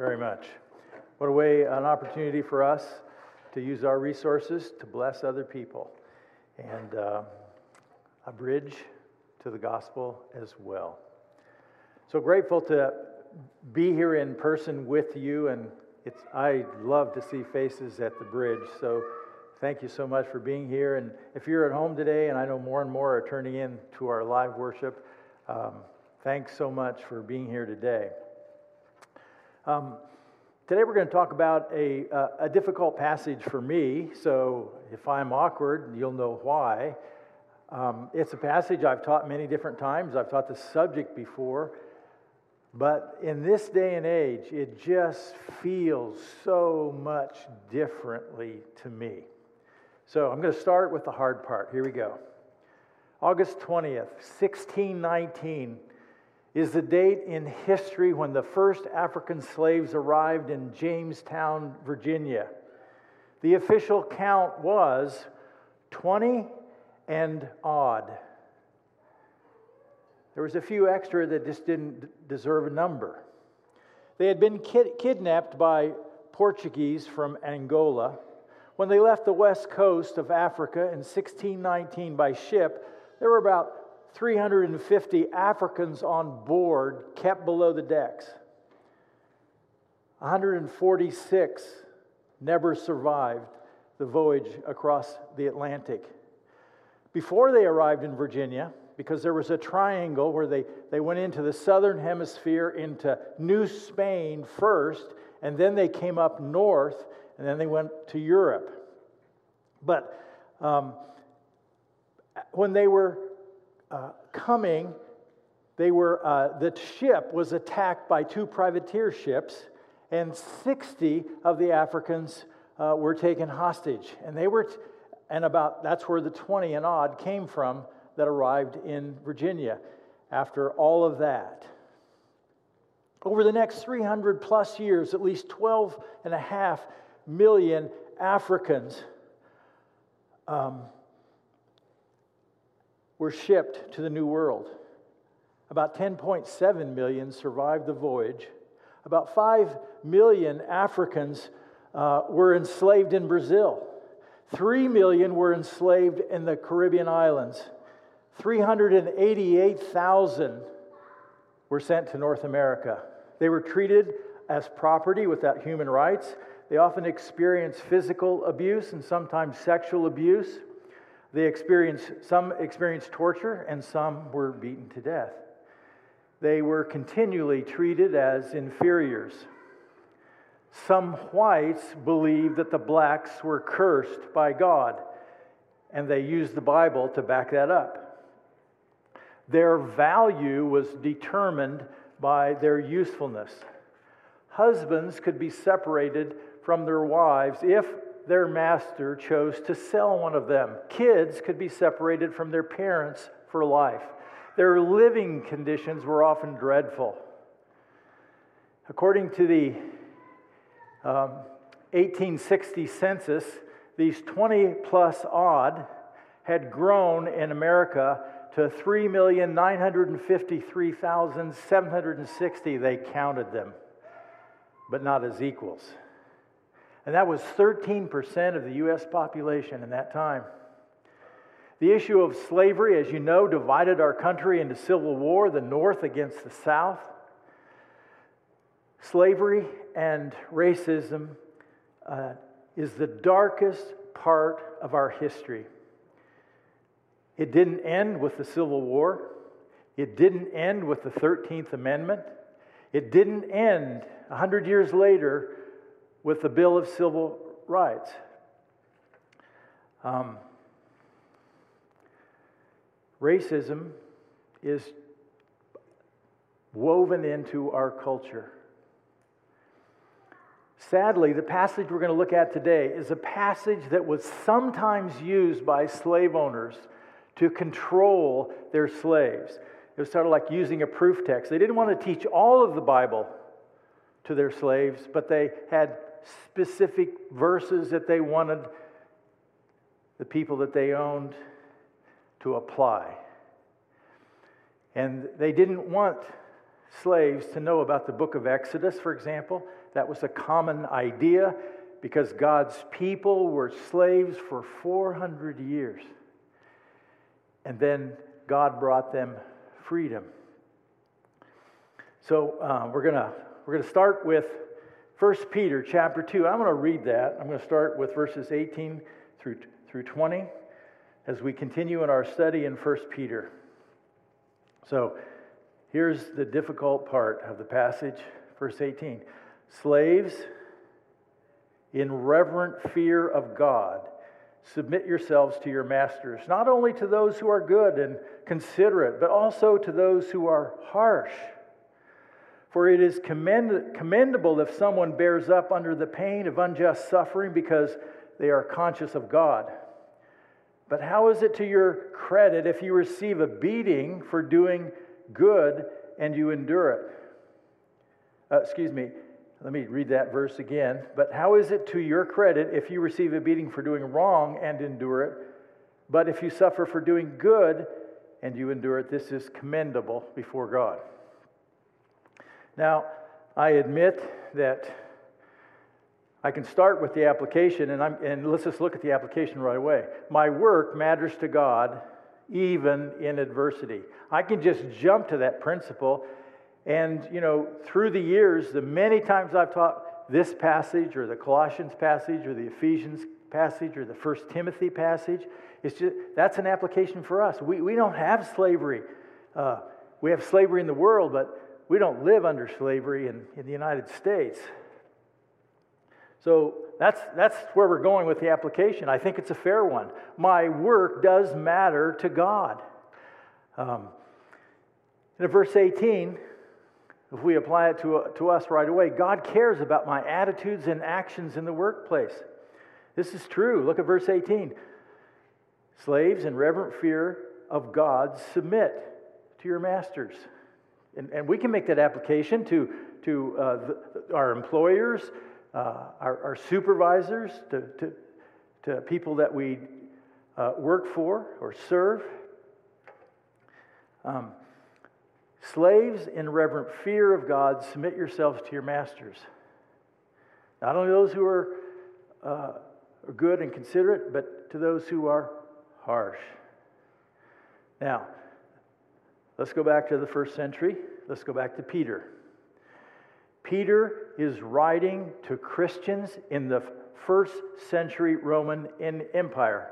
very much. What a way, an opportunity for us to use our resources to bless other people and uh, a bridge to the gospel as well. So grateful to be here in person with you, and it's, I love to see faces at the bridge. So thank you so much for being here. And if you're at home today, and I know more and more are turning in to our live worship, um, thanks so much for being here today. Um, today we're going to talk about a, uh, a difficult passage for me, so if I'm awkward, you'll know why. Um, it's a passage I've taught many different times, I've taught the subject before, but in this day and age, it just feels so much differently to me. So I'm going to start with the hard part. Here we go. August 20th, 1619 is the date in history when the first African slaves arrived in Jamestown, Virginia. The official count was 20 and odd. There was a few extra that just didn't deserve a number. They had been kid- kidnapped by Portuguese from Angola. When they left the west coast of Africa in 1619 by ship, there were about 350 Africans on board kept below the decks. 146 never survived the voyage across the Atlantic. Before they arrived in Virginia, because there was a triangle where they, they went into the southern hemisphere, into New Spain first, and then they came up north, and then they went to Europe. But um, when they were uh, coming, they were, uh, the ship was attacked by two privateer ships, and 60 of the Africans uh, were taken hostage. And they were, t- and about, that's where the 20 and odd came from that arrived in Virginia after all of that. Over the next 300 plus years, at least 12 and a half million Africans um, were shipped to the New World. About 10.7 million survived the voyage. About 5 million Africans uh, were enslaved in Brazil. 3 million were enslaved in the Caribbean islands. 388,000 were sent to North America. They were treated as property without human rights. They often experienced physical abuse and sometimes sexual abuse. They experienced, some experienced torture and some were beaten to death. They were continually treated as inferiors. Some whites believed that the blacks were cursed by God, and they used the Bible to back that up. Their value was determined by their usefulness. Husbands could be separated from their wives if their master chose to sell one of them. Kids could be separated from their parents for life. Their living conditions were often dreadful. According to the um, 1860 census, these 20 plus odd had grown in America to 3,953,760. They counted them, but not as equals. And that was 13% of the U.S. population in that time. The issue of slavery, as you know, divided our country into civil war, the North against the South. Slavery and racism uh, is the darkest part of our history. It didn't end with the Civil War. It didn't end with the 13th Amendment. It didn't end 100 years later with the Bill of Civil Rights. Um, racism is woven into our culture. Sadly, the passage we're going to look at today is a passage that was sometimes used by slave owners to control their slaves. It was sort of like using a proof text. They didn't want to teach all of the Bible to their slaves, but they had specific verses that they wanted the people that they owned to apply. And they didn't want slaves to know about the book of Exodus, for example. That was a common idea because God's people were slaves for 400 years. And then God brought them freedom. So uh, we're going we're gonna start with 1 Peter chapter 2. I'm going to read that. I'm going to start with verses 18 through, through 20 as we continue in our study in 1 Peter. So here's the difficult part of the passage, verse 18. Slaves, in reverent fear of God, submit yourselves to your masters, not only to those who are good and considerate, but also to those who are harsh. For it is commend- commendable if someone bears up under the pain of unjust suffering because they are conscious of God. But how is it to your credit if you receive a beating for doing good and you endure it? Uh, excuse me, let me read that verse again. But how is it to your credit if you receive a beating for doing wrong and endure it? But if you suffer for doing good and you endure it, this is commendable before God. Now, I admit that I can start with the application, and, and, let's just look at the application right away. My work matters to God even in adversity. I can just jump to that principle. And, you know, through the years, the many times I've taught this passage or the Colossians passage or the Ephesians passage or the First Timothy passage, it's just, that's an application for us. We, we don't have slavery. Uh, we have slavery in the world, but we don't live under slavery in, in the United States. So that's, that's where we're going with the application. I think it's a fair one. My work does matter to God. Um, in verse 18, if we apply it to, to us right away, God cares about my attitudes and actions in the workplace. This is true. Look at verse 18. Slaves, in reverent fear of God, submit to your masters. And, and we can make that application to, to uh, the, our employers, uh, our, our, supervisors, to, to, to, people that we uh, work for or serve. Um, slaves, in reverent fear of God, submit yourselves to your masters. Not only those who are, uh, are good and considerate, but to those who are harsh. Now, Let's go back to the first century. Let's go back to Peter. Peter is writing to Christians in the first century Roman Empire.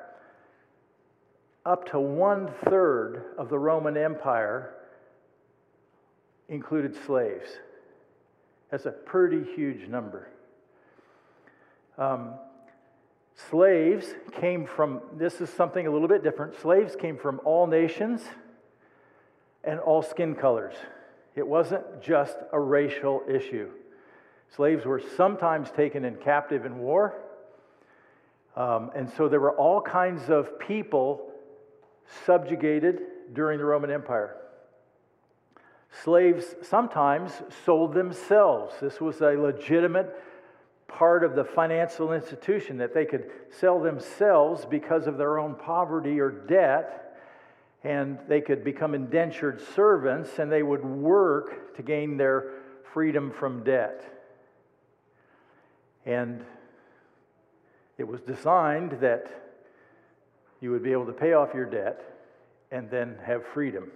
Up to one third of the Roman Empire included slaves. That's a pretty huge number. Um, slaves came from, this is something a little bit different. Slaves came from all nations and all skin colors. It wasn't just a racial issue. Slaves were sometimes taken in captive in war. Um, and so there were all kinds of people subjugated during the Roman Empire. Slaves sometimes sold themselves. This was a legitimate part of the financial institution that they could sell themselves because of their own poverty or debt and they could become indentured servants and they would work to gain their freedom from debt. And it was designed that you would be able to pay off your debt and then have freedom.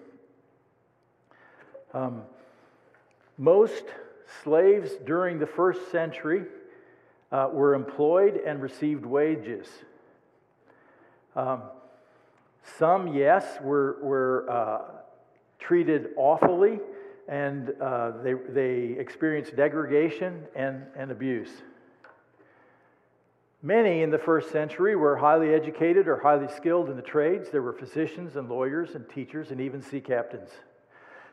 Um, most slaves during the first century uh, were employed and received wages. Um, some, yes, were, were uh, treated awfully and uh, they, they experienced degradation and, and abuse. Many in the first century were highly educated or highly skilled in the trades. There were physicians and lawyers and teachers and even sea captains.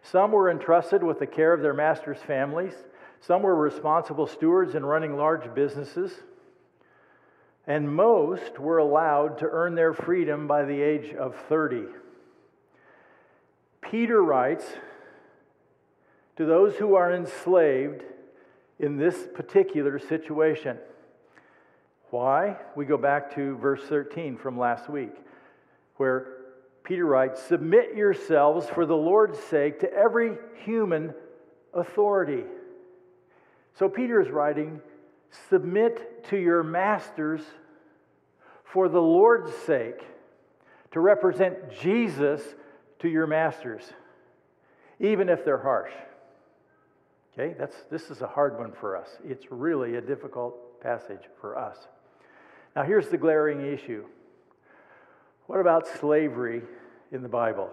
Some were entrusted with the care of their master's families. Some were responsible stewards in running large businesses and most were allowed to earn their freedom by the age of 30. Peter writes to those who are enslaved in this particular situation. Why? We go back to verse 13 from last week, where Peter writes Submit yourselves for the Lord's sake to every human authority. So Peter is writing, Submit to your masters for the Lord's sake, to represent Jesus to your masters, even if they're harsh. Okay, that's, this is a hard one for us. It's really a difficult passage for us. Now, here's the glaring issue what about slavery in the Bible?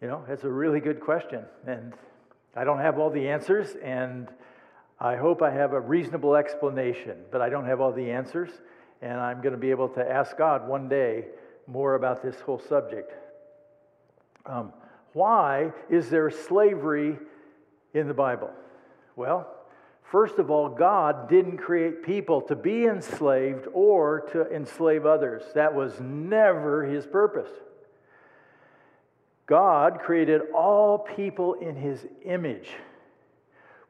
You know, it's a really good question. And I don't have all the answers, and I hope I have a reasonable explanation, but I don't have all the answers. And I'm going to be able to ask God one day more about this whole subject. Um, why is there slavery in the Bible? Well, first of all, God didn't create people to be enslaved or to enslave others. That was never his purpose. God created all people in his image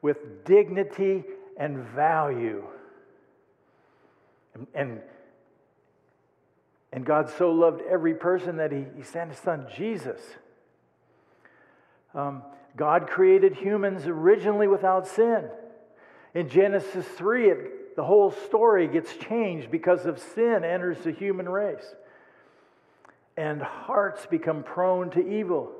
with dignity and value. And, and, and, God so loved every person that he, he sent his son Jesus. Um, God created humans originally without sin. In Genesis 3, it, the whole story gets changed because of sin enters the human race and hearts become prone to evil.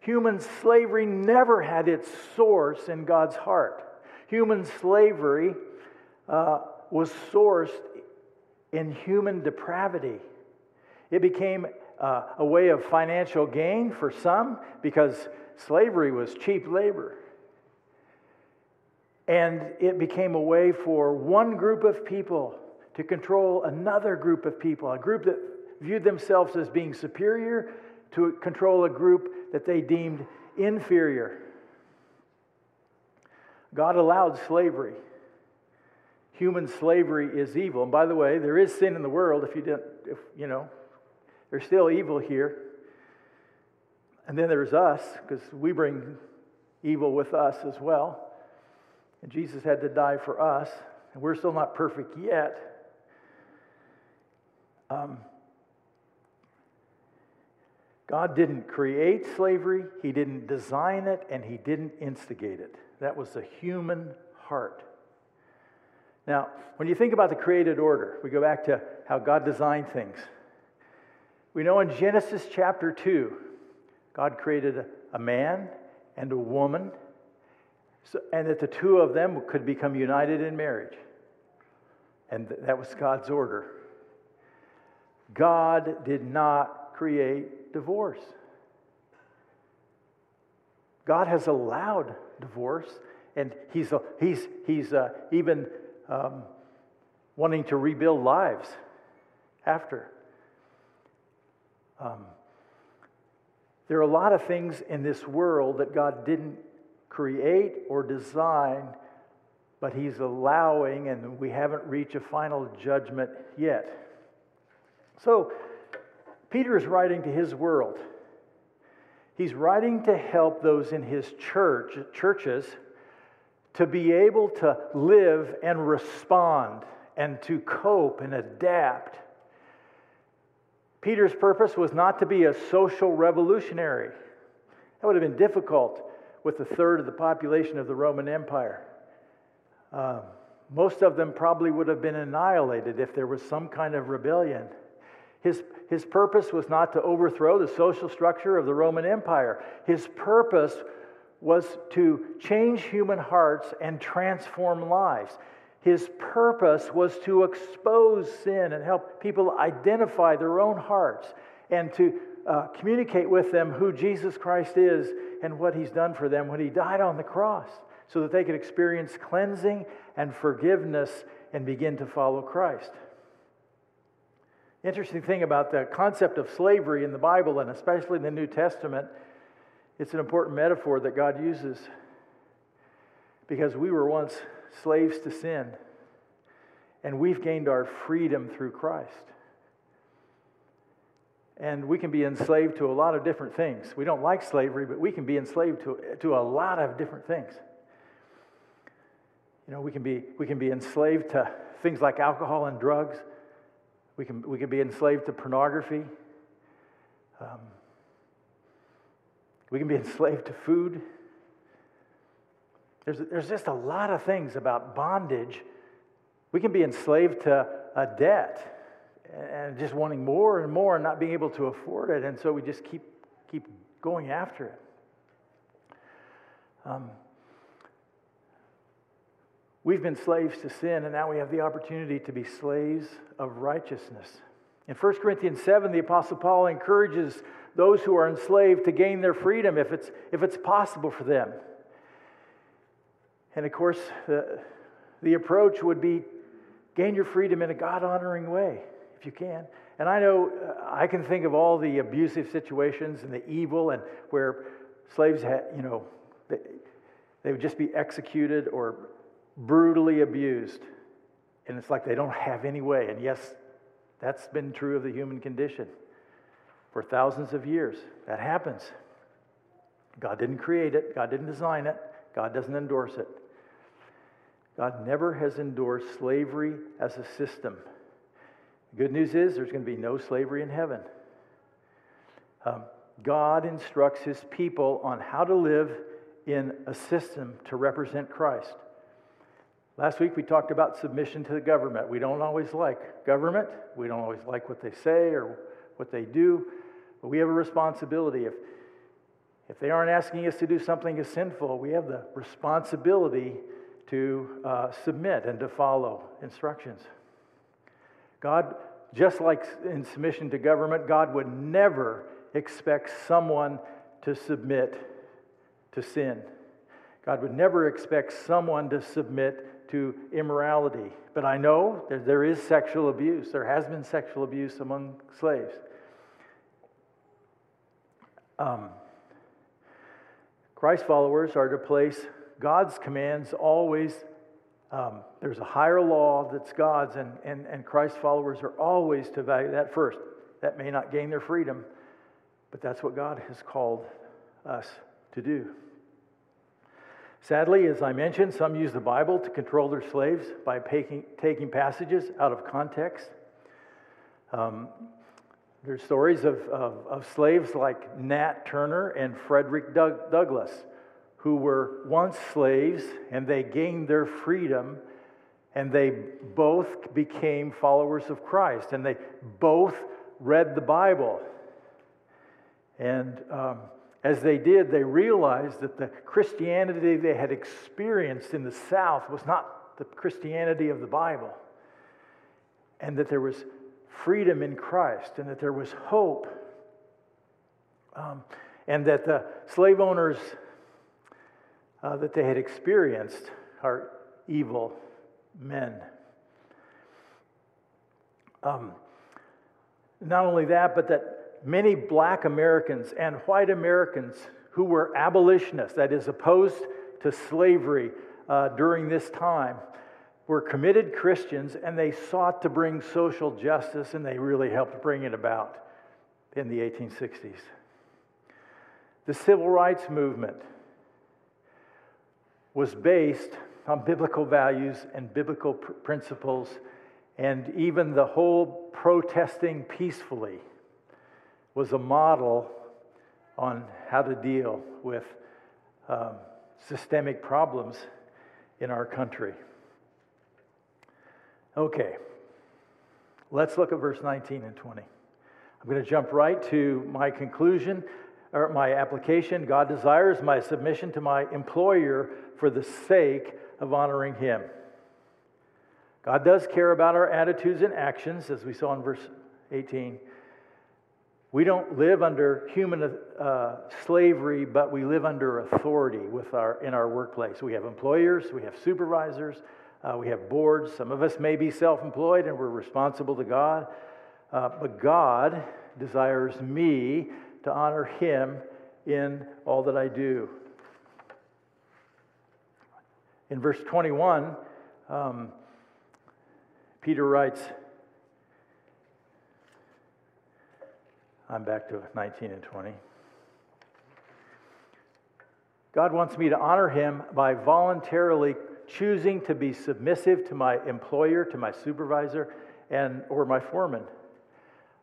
Human slavery never had its source in God's heart. Human slavery uh, was sourced in human depravity. It became uh, a way of financial gain for some because slavery was cheap labor. And it became a way for one group of people to control another group of people, a group that viewed themselves as being superior to control a group that they deemed inferior. God allowed slavery. Human slavery is evil. And by the way, there is sin in the world if you didn't, if you know, there's still evil here. And then there's us, because we bring evil with us as well. And Jesus had to die for us, and we're still not perfect yet. Um, God didn't create slavery, He didn't design it, and He didn't instigate it. That was the human heart. Now, when you think about the created order, we go back to how God designed things. We know in Genesis chapter 2, God created a man and a woman, so, and that the two of them could become united in marriage. And that was God's order. God did not create divorce. God has allowed divorce, and He's, he's, he's uh, even um, wanting to rebuild lives after. Um, there are a lot of things in this world that God didn't create or design, but He's allowing, and we haven't reached a final judgment yet. So, Peter is writing to his world. He's writing to help those in his church, churches to be able to live and respond and to cope and adapt. Peter's purpose was not to be a social revolutionary. That would have been difficult with a third of the population of the Roman Empire. Um, most of them probably would have been annihilated if there was some kind of rebellion. His, his purpose was not to overthrow the social structure of the Roman Empire. His purpose was to change human hearts and transform lives. His purpose was to expose sin and help people identify their own hearts and to uh, communicate with them who Jesus Christ is and what he's done for them when he died on the cross so that they could experience cleansing and forgiveness and begin to follow Christ. Interesting thing about the concept of slavery in the Bible, and especially in the New Testament, it's an important metaphor that God uses because we were once slaves to sin, and we've gained our freedom through Christ. And we can be enslaved to a lot of different things. We don't like slavery, but we can be enslaved to, to a lot of different things. You know, we can be, we can be enslaved to things like alcohol and drugs. We can, we can be enslaved to pornography. Um, we can be enslaved to food. There's, there's just a lot of things about bondage. We can be enslaved to a debt and just wanting more and more and not being able to afford it. And so we just keep, keep going after it. Um, we've been slaves to sin, and now we have the opportunity to be slaves of righteousness. In 1 Corinthians 7, the Apostle Paul encourages those who are enslaved to gain their freedom if it's, if it's possible for them. And of course, the, the approach would be gain your freedom in a God honoring way, if you can. And I know uh, I can think of all the abusive situations and the evil and where slaves had, you know, they, they would just be executed or brutally abused. And it's like they don't have any way. And yes, that's been true of the human condition for thousands of years. That happens. God didn't create it, God didn't design it, God doesn't endorse it. God never has endorsed slavery as a system. The good news is there's going to be no slavery in heaven. Um, God instructs his people on how to live in a system to represent Christ. Last week we talked about submission to the government. We don't always like government, we don't always like what they say or what they do, but we have a responsibility. If, if they aren't asking us to do something as sinful, we have the responsibility to uh, submit and to follow instructions. God, just like in submission to government, God would never expect someone to submit to sin. God would never expect someone to submit to immorality. But I know that there is sexual abuse. There has been sexual abuse among slaves. Um, Christ followers are to place God's commands always. Um, there's a higher law that's God's, and, and, and Christ followers are always to value that first. That may not gain their freedom, but that's what God has called us to do. Sadly, as I mentioned, some use the Bible to control their slaves by taking, taking passages out of context. Um, there's stories of, of, of, slaves like Nat Turner and Frederick Doug, Douglass, who were once slaves and they gained their freedom and they both became followers of Christ and they both read the Bible. And um, as they did, they realized that the Christianity they had experienced in the South was not the Christianity of the Bible, and that there was freedom in Christ, and that there was hope, um, and that the slave owners uh, that they had experienced are evil men. Um, not only that, but that many black Americans and white Americans who were abolitionists, that is, opposed to slavery uh, during this time, were committed Christians and they sought to bring social justice and they really helped bring it about in the 1860s. The civil rights movement was based on biblical values and biblical pr- principles, and even the whole protesting peacefully was a model on how to deal with um, systemic problems in our country. Okay, let's look at verse 19 and 20. I'm going to jump right to my conclusion or my application. God desires my submission to my employer for the sake of honoring him. God does care about our attitudes and actions, as we saw in verse 18. We don't live under human uh, slavery, but we live under authority with our, in our workplace. We have employers, we have supervisors, uh, we have boards. Some of us may be self employed and we're responsible to God. Uh, but God desires me to honor Him in all that I do. In verse 21, um, Peter writes, I'm back to 19 and 20. God wants me to honor him by voluntarily choosing to be submissive to my employer, to my supervisor, and or my foreman.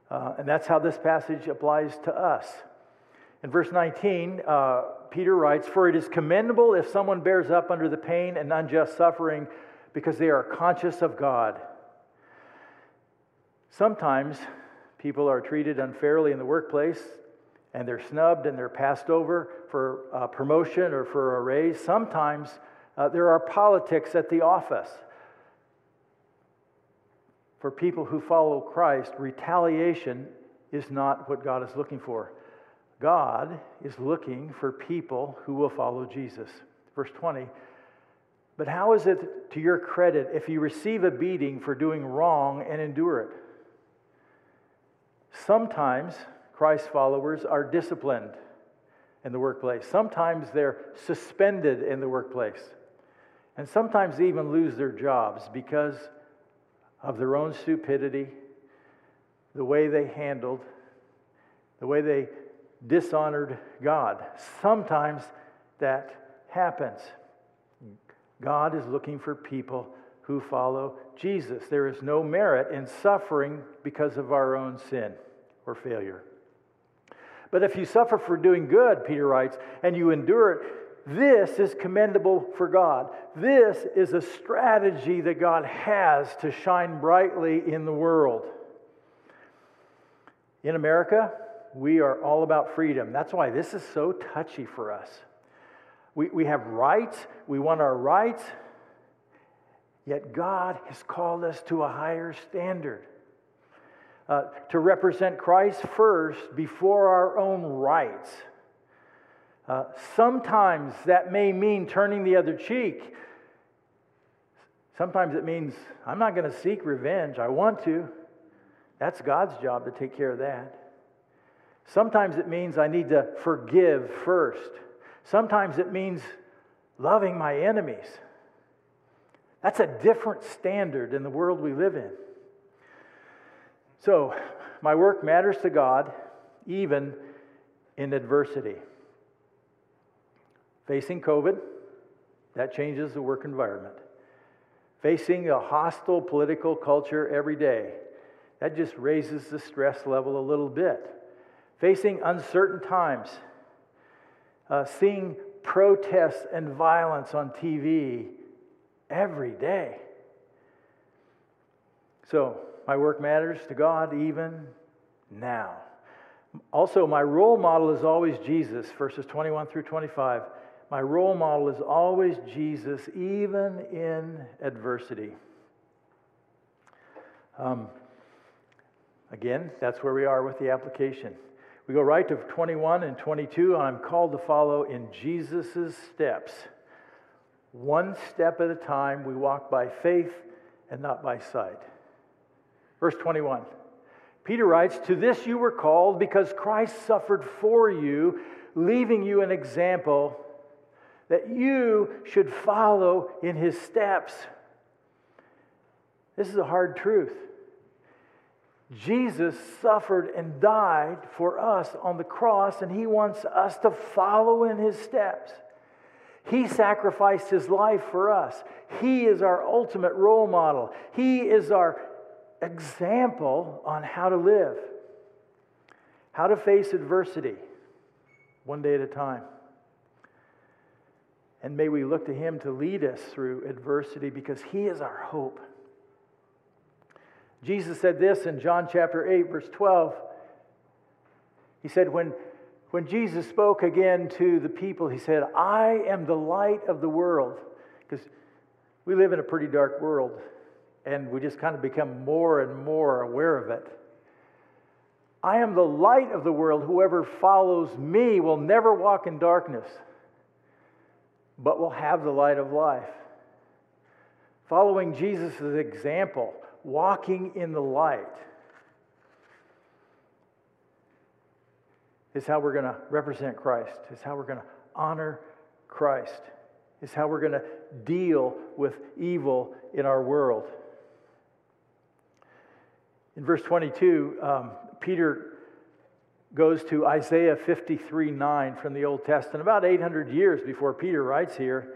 Uh, and that's how this passage applies to us. In verse 19, uh, Peter writes, For it is commendable if someone bears up under the pain and unjust suffering because they are conscious of God. Sometimes people are treated unfairly in the workplace and they're snubbed and they're passed over for a promotion or for a raise. Sometimes uh, there are politics at the office. For people who follow Christ, retaliation is not what God is looking for. God is looking for people who will follow Jesus. Verse 20. But how is it to your credit if you receive a beating for doing wrong and endure it? Sometimes Christ followers are disciplined in the workplace. Sometimes they're suspended in the workplace. And sometimes they even lose their jobs because of their own stupidity, the way they handled, the way they dishonored God. Sometimes that happens. God is looking for people who follow Jesus. There is no merit in suffering because of our own sin or failure. But if you suffer for doing good, Peter writes, and you endure it, this is commendable for God. This is a strategy that God has to shine brightly in the world. In America, we are all about freedom. That's why this is so touchy for us. We, we have rights, we want our rights, yet God has called us to a higher standard. Uh, to represent Christ first before our own rights. Uh, sometimes that may mean turning the other cheek. Sometimes it means I'm not going to seek revenge. I want to. That's God's job to take care of that. Sometimes it means I need to forgive first. Sometimes it means loving my enemies. That's a different standard in the world we live in. So, my work matters to God even in adversity. Facing COVID, that changes the work environment. Facing a hostile political culture every day, that just raises the stress level a little bit facing uncertain times, uh, seeing protests and violence on TV every day. So, my work matters to God even now. Also, my role model is always Jesus, verses 21 through 25. My role model is always Jesus, even in adversity. Um, again, that's where we are with the application. We go right to 21 and 22. I'm called to follow in Jesus' steps. One step at a time, we walk by faith and not by sight. Verse 21. Peter writes, To this you were called because Christ suffered for you, leaving you an example that you should follow in his steps. This is a hard truth. Jesus suffered and died for us on the cross, and he wants us to follow in his steps. He sacrificed his life for us. He is our ultimate role model. He is our example on how to live, how to face adversity one day at a time. And may we look to him to lead us through adversity because he is our hope. Jesus said this in John chapter 8, verse 12. He said, when, when Jesus spoke again to the people, he said, I am the light of the world. Because we live in a pretty dark world, and we just kind of become more and more aware of it. I am the light of the world. Whoever follows me will never walk in darkness, but will have the light of life. Following Jesus' example, walking in the light is how we're going to represent Christ, is how we're going to honor Christ, is how we're going to deal with evil in our world. In verse 22, um, Peter goes to Isaiah 53 9 from the Old Testament, about 800 years before Peter writes here.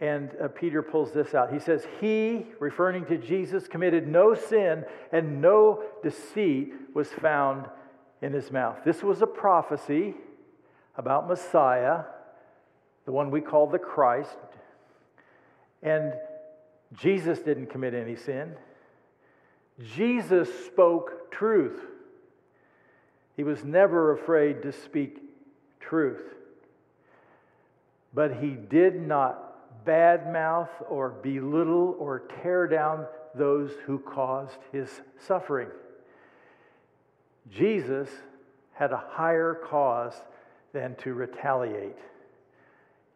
And uh, Peter pulls this out. He says, He, referring to Jesus, committed no sin and no deceit was found in his mouth. This was a prophecy about Messiah the one we call the Christ. And Jesus didn't commit any sin. Jesus spoke truth. He was never afraid to speak truth. But he did not badmouth or belittle or tear down those who caused his suffering. Jesus had a higher cause than to retaliate.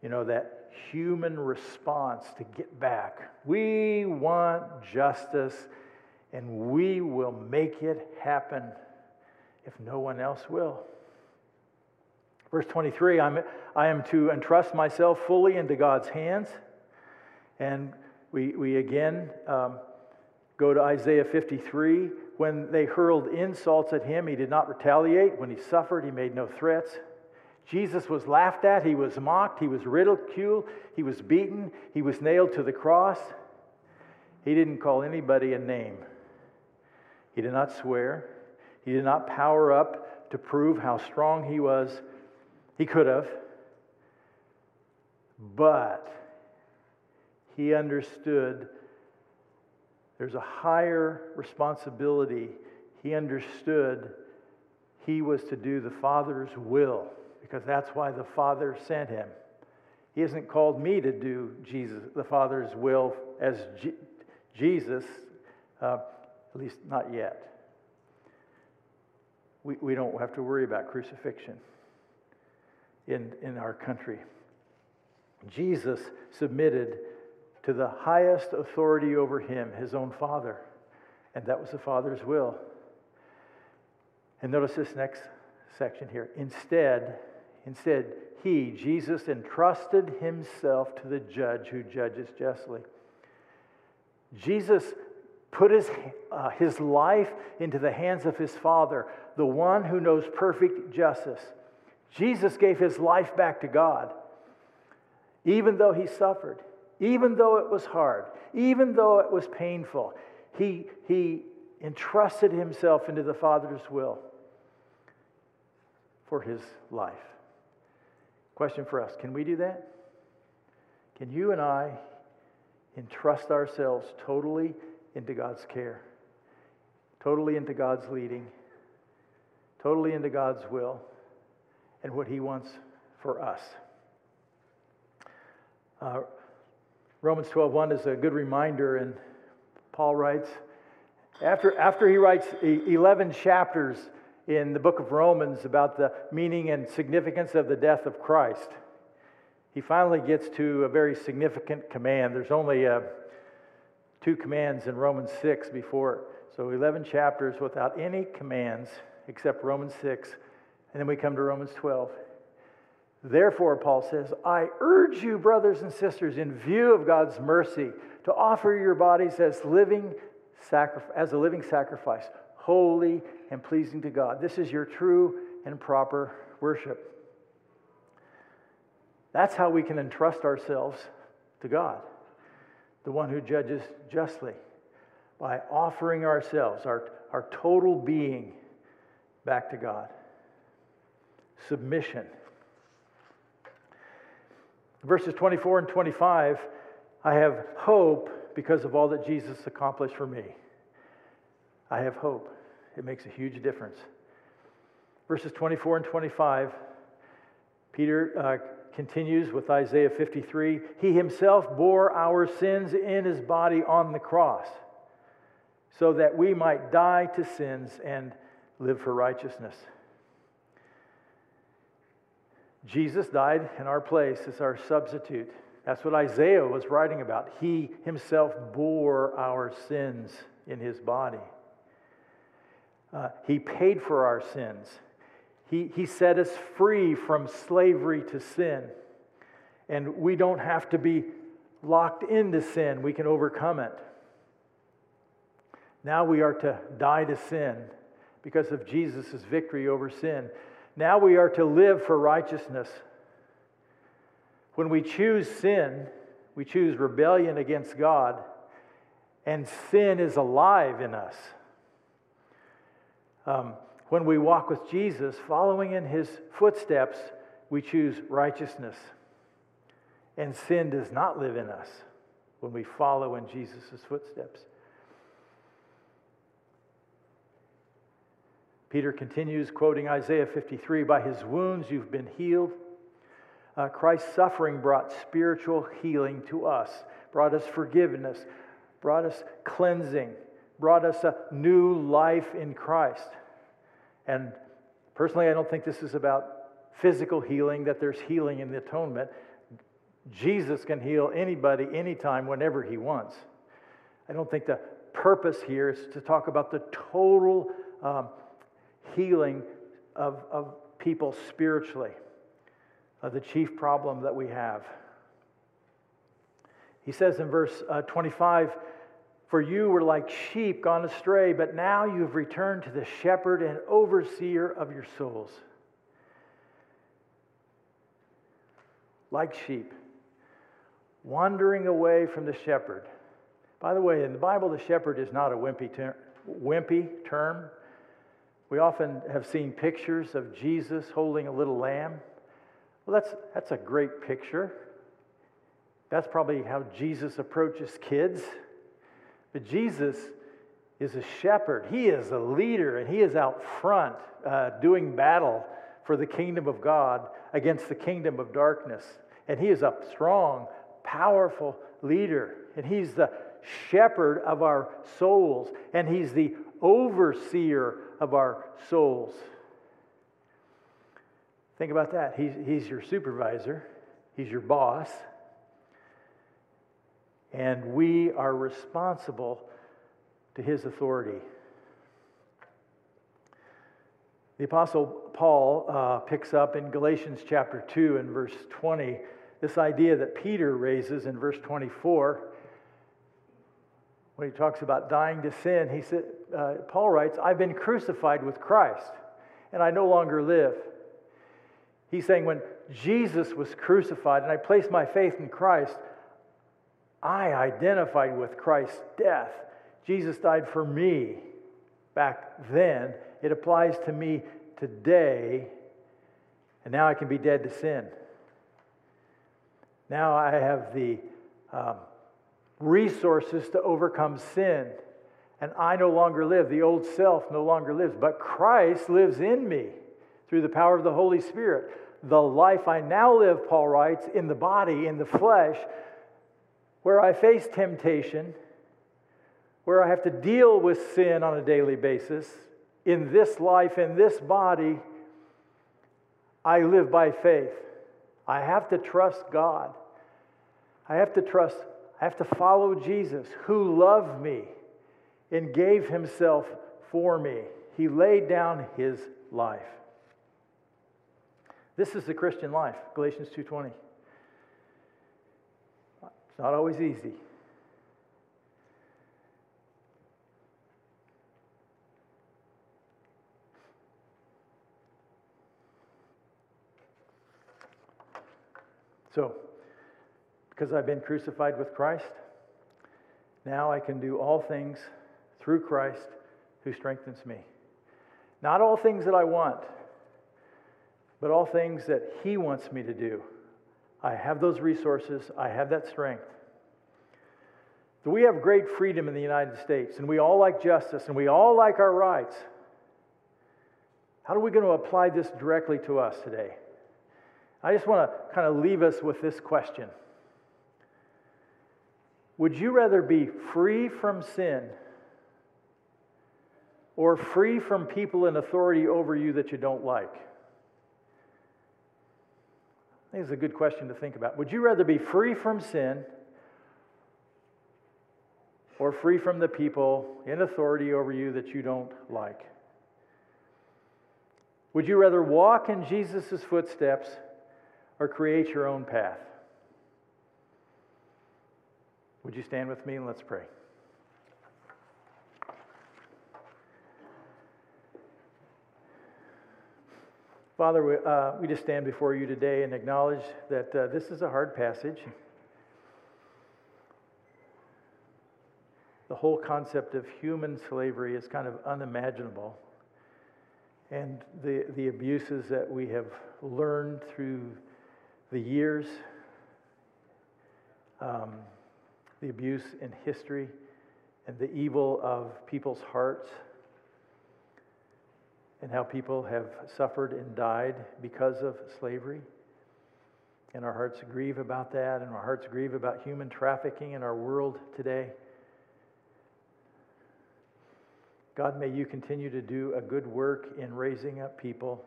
You know, that human response to get back. We want justice and we will make it happen if no one else will. Verse 23 I'm, I am to entrust myself fully into God's hands. And we, we again um, go to Isaiah 53. When they hurled insults at him, he did not retaliate. When he suffered, he made no threats. Jesus was laughed at, he was mocked, he was ridiculed, he was beaten, he was nailed to the cross. He didn't call anybody a name. He did not swear. He did not power up to prove how strong he was. He could have. But he understood there's a higher responsibility. He understood he was to do the Father's will because that's why the Father sent him. He hasn't called me to do Jesus, the Father's will as Jesus, uh, at least not yet. We, we don't have to worry about crucifixion in, in our country. Jesus submitted to the highest authority over him, his own Father, and that was the Father's will. And notice this next section here. Instead, instead, he, Jesus, entrusted himself to the judge who judges justly. Jesus put his, uh, his life into the hands of his Father, the one who knows perfect justice. Jesus gave his life back to God, even though he suffered, even though it was hard, even though it was painful. He, he entrusted himself into the Father's will for his life. Question for us Can we do that? Can you and I entrust ourselves totally into God's care, totally into God's leading, totally into God's will? and what He wants for us. Uh, Romans 12:1 is a good reminder, and Paul writes, after, after he writes 11 chapters in the book of Romans about the meaning and significance of the death of Christ, he finally gets to a very significant command. There's only uh, two commands in Romans 6 before, so 11 chapters without any commands except Romans 6 and then we come to Romans 12. Therefore, Paul says, I urge you, brothers and sisters, in view of God's mercy, to offer your bodies as living as a living sacrifice, holy and pleasing to God. This is your true and proper worship. That's how we can entrust ourselves to God, the one who judges justly, by offering ourselves, our, our total being, back to God submission. Verses 24 and 25 I have hope because of all that Jesus accomplished for me. I have hope. It makes a huge difference. Verses 24 and 25, Peter uh, continues with Isaiah 53 He himself bore our sins in his body on the cross, so that we might die to sins and live for righteousness. Jesus died in our place as our substitute. That's what Isaiah was writing about. He himself bore our sins in his body. Uh, he paid for our sins. He, he set us free from slavery to sin. And we don't have to be locked into sin, we can overcome it. Now we are to die to sin because of Jesus' victory over sin. Now we are to live for righteousness. When we choose sin, we choose rebellion against God, and sin is alive in us. Um, when we walk with Jesus, following in his footsteps, we choose righteousness. and sin does not live in us when we follow in Jesus' footsteps. Peter continues quoting Isaiah 53 By his wounds you've been healed. Uh, Christ's suffering brought spiritual healing to us, brought us forgiveness, brought us cleansing, brought us a new life in Christ. And personally, I don't think this is about physical healing, that there's healing in the atonement. Jesus can heal anybody, anytime, whenever he wants. I don't think the purpose here is to talk about the total um, healing of, of people spiritually, uh, the chief problem that we have. He says in verse uh, 25, For you were like sheep gone astray, but now you've returned to the shepherd and overseer of your souls. Like sheep, wandering away from the shepherd. By the way, in the Bible, the shepherd is not a wimpy, ter- wimpy term. We often have seen pictures of Jesus holding a little lamb. Well, that's, that's a great picture. That's probably how Jesus approaches kids. But Jesus is a shepherd, he is a leader, and he is out front uh, doing battle for the kingdom of God against the kingdom of darkness. And he is a strong, powerful leader. And he's the shepherd of our souls. And he's the overseer of our souls. Think about that. He's, he's your supervisor, he's your boss, and we are responsible to his authority. The Apostle Paul uh, picks up in Galatians chapter 2 and verse 20 this idea that Peter raises in verse 24 when he talks about dying to sin, he said, uh, Paul writes, I've been crucified with Christ, and I no longer live. He's saying, when Jesus was crucified and I placed my faith in Christ, I identified with Christ's death. Jesus died for me back then. It applies to me today, and now I can be dead to sin. Now I have the um, resources to overcome sin. And I no longer live. The old self no longer lives. But Christ lives in me through the power of the Holy Spirit. The life I now live, Paul writes, in the body, in the flesh, where I face temptation, where I have to deal with sin on a daily basis, in this life, in this body, I live by faith. I have to trust God. I have to trust I have to follow Jesus who loved me and gave himself for me. He laid down his life. This is the Christian life, Galatians 2:20. It's not always easy. So, because I've been crucified with Christ, now I can do all things through Christ who strengthens me. Not all things that I want, but all things that He wants me to do. I have those resources, I have that strength. So we have great freedom in the United States, and we all like justice, and we all like our rights. How are we going to apply this directly to us today? I just want to kind of leave us with this question. Would you rather be free from sin or free from people in authority over you that you don't like? I think it's a good question to think about. Would you rather be free from sin or free from the people in authority over you that you don't like? Would you rather walk in Jesus' footsteps or create your own path? Would you stand with me and let's pray? Father, we, uh, we just stand before you today and acknowledge that uh, this is a hard passage. The whole concept of human slavery is kind of unimaginable. And the, the abuses that we have learned through the years um, the abuse in history and the evil of people's hearts and how people have suffered and died because of slavery. And our hearts grieve about that, and our hearts grieve about human trafficking in our world today. God, may you continue to do a good work in raising up people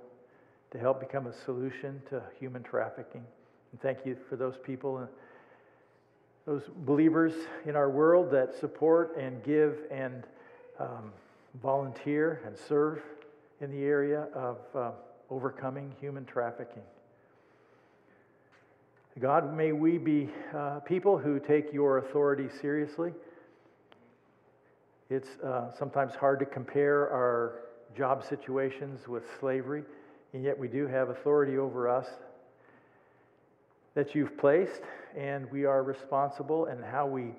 to help become a solution to human trafficking. And thank you for those people, and those believers in our world that support and give and um, volunteer and serve in the area of uh, overcoming human trafficking. God, may we be uh, people who take your authority seriously. It's uh, sometimes hard to compare our job situations with slavery, and yet we do have authority over us that you've placed, and we are responsible in how we,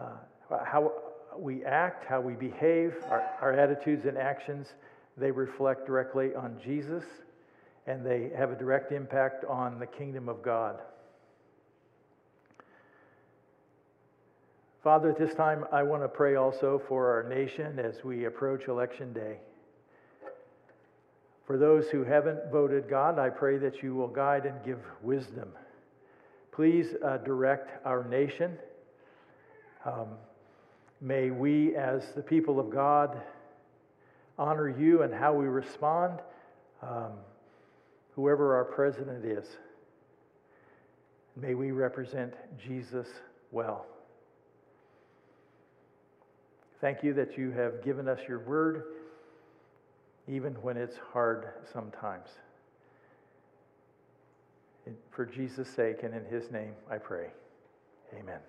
uh, how we act, how we behave, our, our attitudes and actions. They reflect directly on Jesus, and they have a direct impact on the kingdom of God. Father, at this time, I want to pray also for our nation as we approach Election Day. For those who haven't voted, God, I pray that you will guide and give wisdom. Please uh, direct our nation. Um, may we, as the people of God, honor you and how we respond, um, whoever our president is. May we represent Jesus well. Thank you that you have given us your word, even when it's hard sometimes. For Jesus' sake and in his name, I pray. Amen.